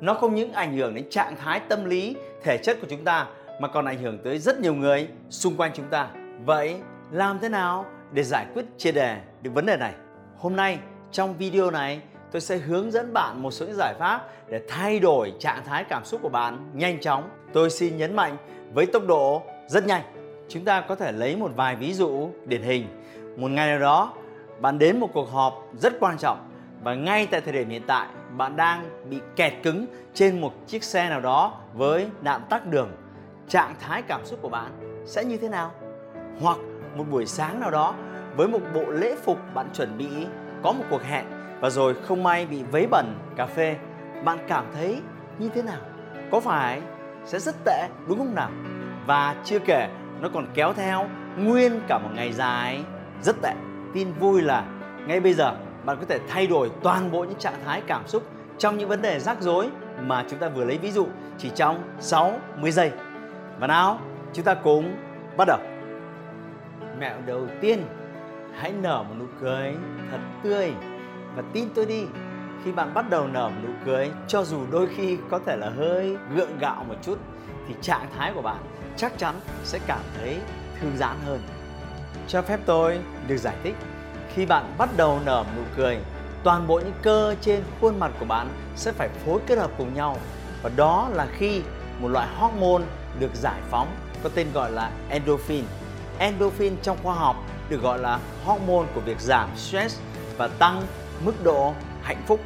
nó không những ảnh hưởng đến trạng thái tâm lý, thể chất của chúng ta mà còn ảnh hưởng tới rất nhiều người xung quanh chúng ta. Vậy làm thế nào để giải quyết triệt đề được vấn đề này? Hôm nay trong video này tôi sẽ hướng dẫn bạn một số những giải pháp để thay đổi trạng thái cảm xúc của bạn nhanh chóng. Tôi xin nhấn mạnh với tốc độ rất nhanh. Chúng ta có thể lấy một vài ví dụ điển hình. Một ngày nào đó bạn đến một cuộc họp rất quan trọng và ngay tại thời điểm hiện tại, bạn đang bị kẹt cứng trên một chiếc xe nào đó với nạn tắc đường. Trạng thái cảm xúc của bạn sẽ như thế nào? Hoặc một buổi sáng nào đó, với một bộ lễ phục bạn chuẩn bị có một cuộc hẹn và rồi không may bị vấy bẩn cà phê, bạn cảm thấy như thế nào? Có phải sẽ rất tệ, đúng không nào? Và chưa kể, nó còn kéo theo nguyên cả một ngày dài. Rất tệ. Tin vui là ngay bây giờ bạn có thể thay đổi toàn bộ những trạng thái cảm xúc trong những vấn đề rắc rối mà chúng ta vừa lấy ví dụ chỉ trong 60 giây. Và nào, chúng ta cùng bắt đầu. Mẹo đầu tiên, hãy nở một nụ cười thật tươi và tin tôi đi, khi bạn bắt đầu nở một nụ cười, cho dù đôi khi có thể là hơi gượng gạo một chút thì trạng thái của bạn chắc chắn sẽ cảm thấy thư giãn hơn. Cho phép tôi được giải thích khi bạn bắt đầu nở nụ cười toàn bộ những cơ trên khuôn mặt của bạn sẽ phải phối kết hợp cùng nhau và đó là khi một loại hormone được giải phóng có tên gọi là endorphin. Endorphin trong khoa học được gọi là hormone của việc giảm stress và tăng mức độ hạnh phúc.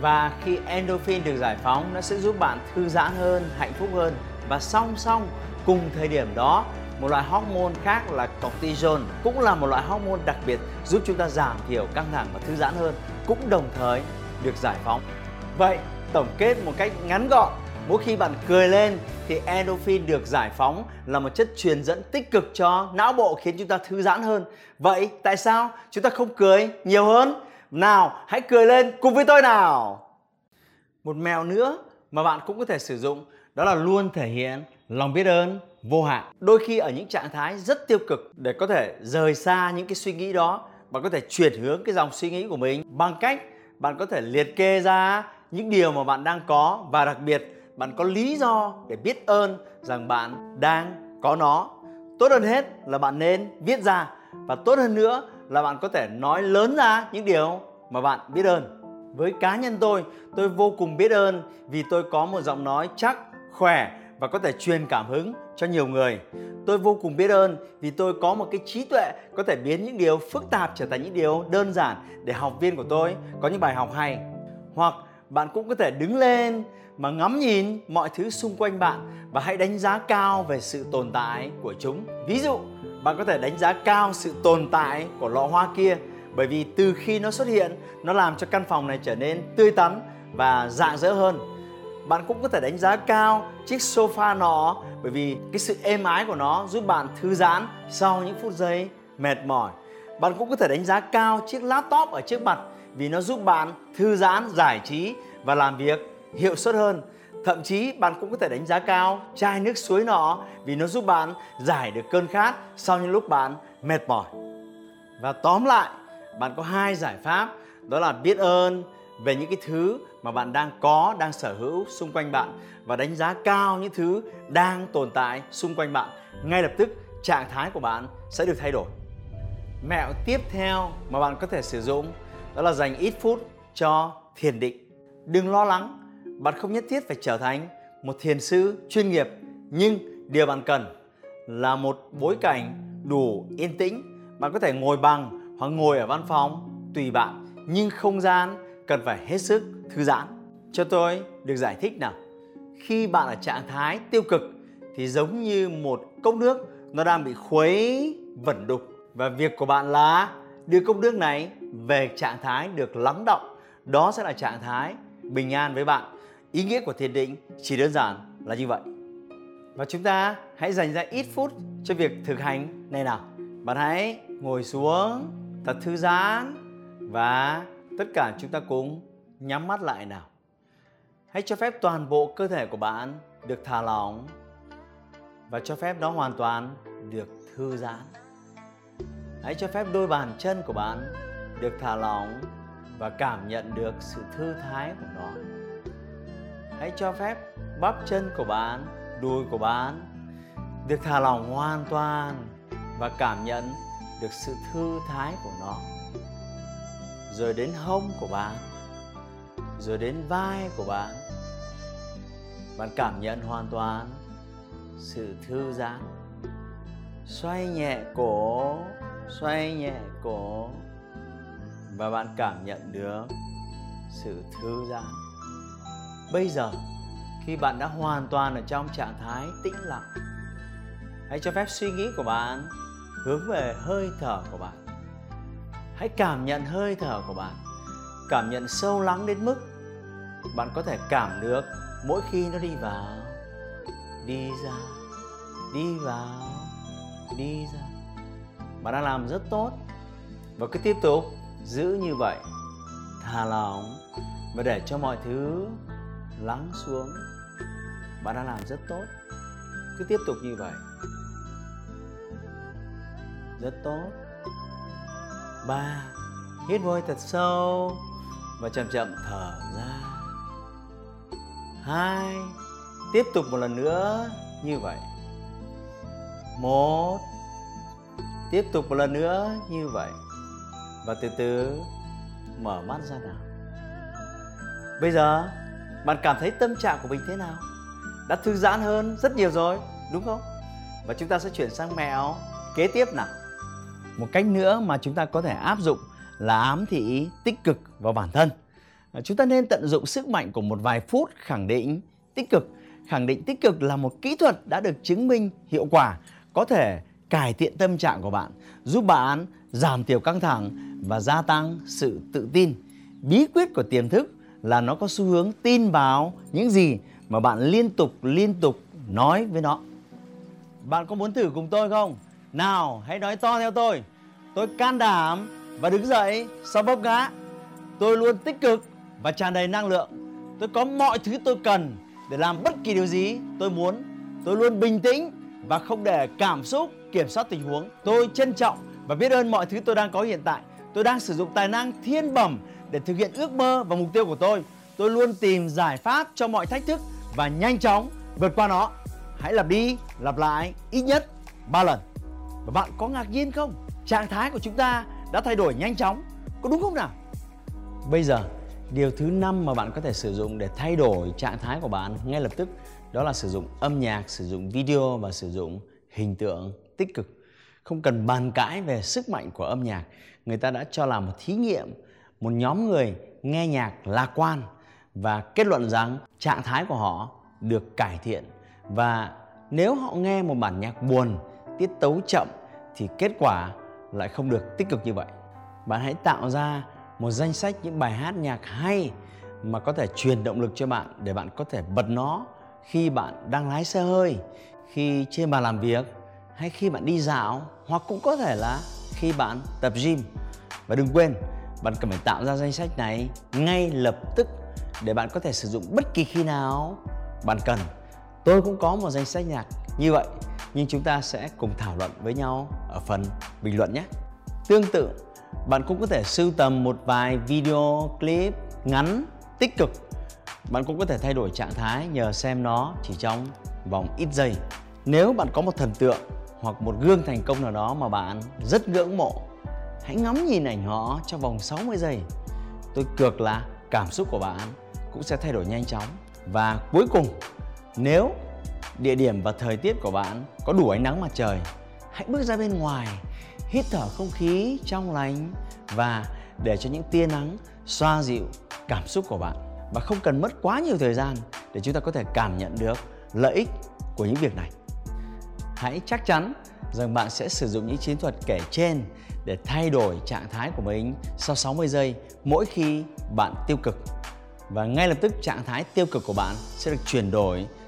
Và khi endorphin được giải phóng nó sẽ giúp bạn thư giãn hơn, hạnh phúc hơn và song song cùng thời điểm đó một loại hormone khác là cortisol cũng là một loại hormone đặc biệt giúp chúng ta giảm thiểu căng thẳng và thư giãn hơn, cũng đồng thời được giải phóng. Vậy tổng kết một cách ngắn gọn, mỗi khi bạn cười lên thì endorphin được giải phóng là một chất truyền dẫn tích cực cho não bộ khiến chúng ta thư giãn hơn. Vậy tại sao chúng ta không cười nhiều hơn? Nào, hãy cười lên cùng với tôi nào. Một mèo nữa mà bạn cũng có thể sử dụng đó là luôn thể hiện lòng biết ơn vô hạn. Đôi khi ở những trạng thái rất tiêu cực để có thể rời xa những cái suy nghĩ đó, bạn có thể chuyển hướng cái dòng suy nghĩ của mình bằng cách bạn có thể liệt kê ra những điều mà bạn đang có và đặc biệt bạn có lý do để biết ơn rằng bạn đang có nó. Tốt hơn hết là bạn nên viết ra và tốt hơn nữa là bạn có thể nói lớn ra những điều mà bạn biết ơn. Với cá nhân tôi tôi vô cùng biết ơn vì tôi có một giọng nói chắc, khỏe và có thể truyền cảm hứng cho nhiều người. Tôi vô cùng biết ơn vì tôi có một cái trí tuệ có thể biến những điều phức tạp trở thành những điều đơn giản để học viên của tôi có những bài học hay. Hoặc bạn cũng có thể đứng lên mà ngắm nhìn mọi thứ xung quanh bạn và hãy đánh giá cao về sự tồn tại của chúng. Ví dụ, bạn có thể đánh giá cao sự tồn tại của lọ hoa kia bởi vì từ khi nó xuất hiện, nó làm cho căn phòng này trở nên tươi tắn và rạng rỡ hơn bạn cũng có thể đánh giá cao chiếc sofa nọ bởi vì cái sự êm ái của nó giúp bạn thư giãn sau những phút giây mệt mỏi. Bạn cũng có thể đánh giá cao chiếc laptop ở trước mặt vì nó giúp bạn thư giãn, giải trí và làm việc hiệu suất hơn. Thậm chí bạn cũng có thể đánh giá cao chai nước suối nọ vì nó giúp bạn giải được cơn khát sau những lúc bạn mệt mỏi. Và tóm lại, bạn có hai giải pháp đó là biết ơn về những cái thứ mà bạn đang có, đang sở hữu xung quanh bạn và đánh giá cao những thứ đang tồn tại xung quanh bạn. Ngay lập tức trạng thái của bạn sẽ được thay đổi. Mẹo tiếp theo mà bạn có thể sử dụng đó là dành ít phút cho thiền định. Đừng lo lắng, bạn không nhất thiết phải trở thành một thiền sư chuyên nghiệp, nhưng điều bạn cần là một bối cảnh đủ yên tĩnh. Bạn có thể ngồi bằng hoặc ngồi ở văn phòng tùy bạn, nhưng không gian cần phải hết sức thư giãn. Cho tôi được giải thích nào. Khi bạn ở trạng thái tiêu cực thì giống như một cốc nước, nó đang bị khuấy vẩn đục và việc của bạn là đưa cốc nước này về trạng thái được lắng động. Đó sẽ là trạng thái bình an với bạn. ý nghĩa của thiền định chỉ đơn giản là như vậy và chúng ta hãy dành ra ít phút cho việc thực hành này nào bạn hãy ngồi xuống, thật thư giãn và tất cả chúng ta cùng nhắm mắt lại nào. Hãy cho phép toàn bộ cơ thể của bạn được thả lỏng và cho phép nó hoàn toàn được thư giãn. Hãy cho phép đôi bàn chân của bạn được thả lỏng và cảm nhận được sự thư thái của nó. Hãy cho phép bắp chân của bạn, đùi của bạn được thả lỏng hoàn toàn và cảm nhận được sự thư thái của nó rồi đến hông của bạn rồi đến vai của bạn bạn cảm nhận hoàn toàn sự thư giãn. Xoay nhẹ cổ, xoay nhẹ cổ. Và bạn cảm nhận được sự thư giãn. Bây giờ, khi bạn đã hoàn toàn ở trong trạng thái tĩnh lặng, hãy cho phép suy nghĩ của bạn hướng về hơi thở của bạn hãy cảm nhận hơi thở của bạn. Cảm nhận sâu lắng đến mức bạn có thể cảm được mỗi khi nó đi vào. Đi ra, đi vào, đi ra. Bạn đang làm rất tốt. Và cứ tiếp tục giữ như vậy. Thả lỏng và để cho mọi thứ lắng xuống. Bạn đang làm rất tốt. Cứ tiếp tục như vậy. Rất tốt ba, hít hơi thật sâu và chậm chậm thở ra. Hai, tiếp tục một lần nữa như vậy. Một, tiếp tục một lần nữa như vậy. Và từ từ, mở mắt ra nào. Bây giờ, bạn cảm thấy tâm trạng của mình thế nào? Đã thư giãn hơn rất nhiều rồi, đúng không? Và chúng ta sẽ chuyển sang mẹo kế tiếp nào một cách nữa mà chúng ta có thể áp dụng là ám thị tích cực vào bản thân. À, chúng ta nên tận dụng sức mạnh của một vài phút khẳng định tích cực. Khẳng định tích cực là một kỹ thuật đã được chứng minh hiệu quả, có thể cải thiện tâm trạng của bạn, giúp bạn giảm thiểu căng thẳng và gia tăng sự tự tin. Bí quyết của tiềm thức là nó có xu hướng tin vào những gì mà bạn liên tục liên tục nói với nó. Bạn có muốn thử cùng tôi không? Nào, hãy nói to theo tôi. Tôi can đảm và đứng dậy sau vấp ngã. Tôi luôn tích cực và tràn đầy năng lượng. Tôi có mọi thứ tôi cần để làm bất kỳ điều gì tôi muốn. Tôi luôn bình tĩnh và không để cảm xúc kiểm soát tình huống. Tôi trân trọng và biết ơn mọi thứ tôi đang có hiện tại. Tôi đang sử dụng tài năng thiên bẩm để thực hiện ước mơ và mục tiêu của tôi. Tôi luôn tìm giải pháp cho mọi thách thức và nhanh chóng vượt qua nó. Hãy lặp đi lặp lại ít nhất 3 lần và bạn có ngạc nhiên không? Trạng thái của chúng ta đã thay đổi nhanh chóng, có đúng không nào? Bây giờ, điều thứ năm mà bạn có thể sử dụng để thay đổi trạng thái của bạn ngay lập tức, đó là sử dụng âm nhạc, sử dụng video và sử dụng hình tượng tích cực. Không cần bàn cãi về sức mạnh của âm nhạc, người ta đã cho làm một thí nghiệm, một nhóm người nghe nhạc lạc quan và kết luận rằng trạng thái của họ được cải thiện. Và nếu họ nghe một bản nhạc buồn tiết tấu chậm thì kết quả lại không được tích cực như vậy. Bạn hãy tạo ra một danh sách những bài hát nhạc hay mà có thể truyền động lực cho bạn để bạn có thể bật nó khi bạn đang lái xe hơi, khi trên bàn làm việc, hay khi bạn đi dạo, hoặc cũng có thể là khi bạn tập gym. Và đừng quên, bạn cần phải tạo ra danh sách này ngay lập tức để bạn có thể sử dụng bất kỳ khi nào bạn cần. Tôi cũng có một danh sách nhạc như vậy nhưng chúng ta sẽ cùng thảo luận với nhau ở phần bình luận nhé. Tương tự, bạn cũng có thể sưu tầm một vài video, clip ngắn, tích cực. Bạn cũng có thể thay đổi trạng thái nhờ xem nó chỉ trong vòng ít giây. Nếu bạn có một thần tượng hoặc một gương thành công nào đó mà bạn rất ngưỡng mộ, hãy ngắm nhìn ảnh họ trong vòng 60 giây. Tôi cược là cảm xúc của bạn cũng sẽ thay đổi nhanh chóng. Và cuối cùng, nếu địa điểm và thời tiết của bạn có đủ ánh nắng mặt trời, hãy bước ra bên ngoài, hít thở không khí trong lành và để cho những tia nắng xoa dịu cảm xúc của bạn và không cần mất quá nhiều thời gian để chúng ta có thể cảm nhận được lợi ích của những việc này hãy chắc chắn rằng bạn sẽ sử dụng những chiến thuật kể trên để thay đổi trạng thái của mình sau 60 giây mỗi khi bạn tiêu cực. và ngay lập tức trạng thái tiêu cực của bạn sẽ được chuyển đổi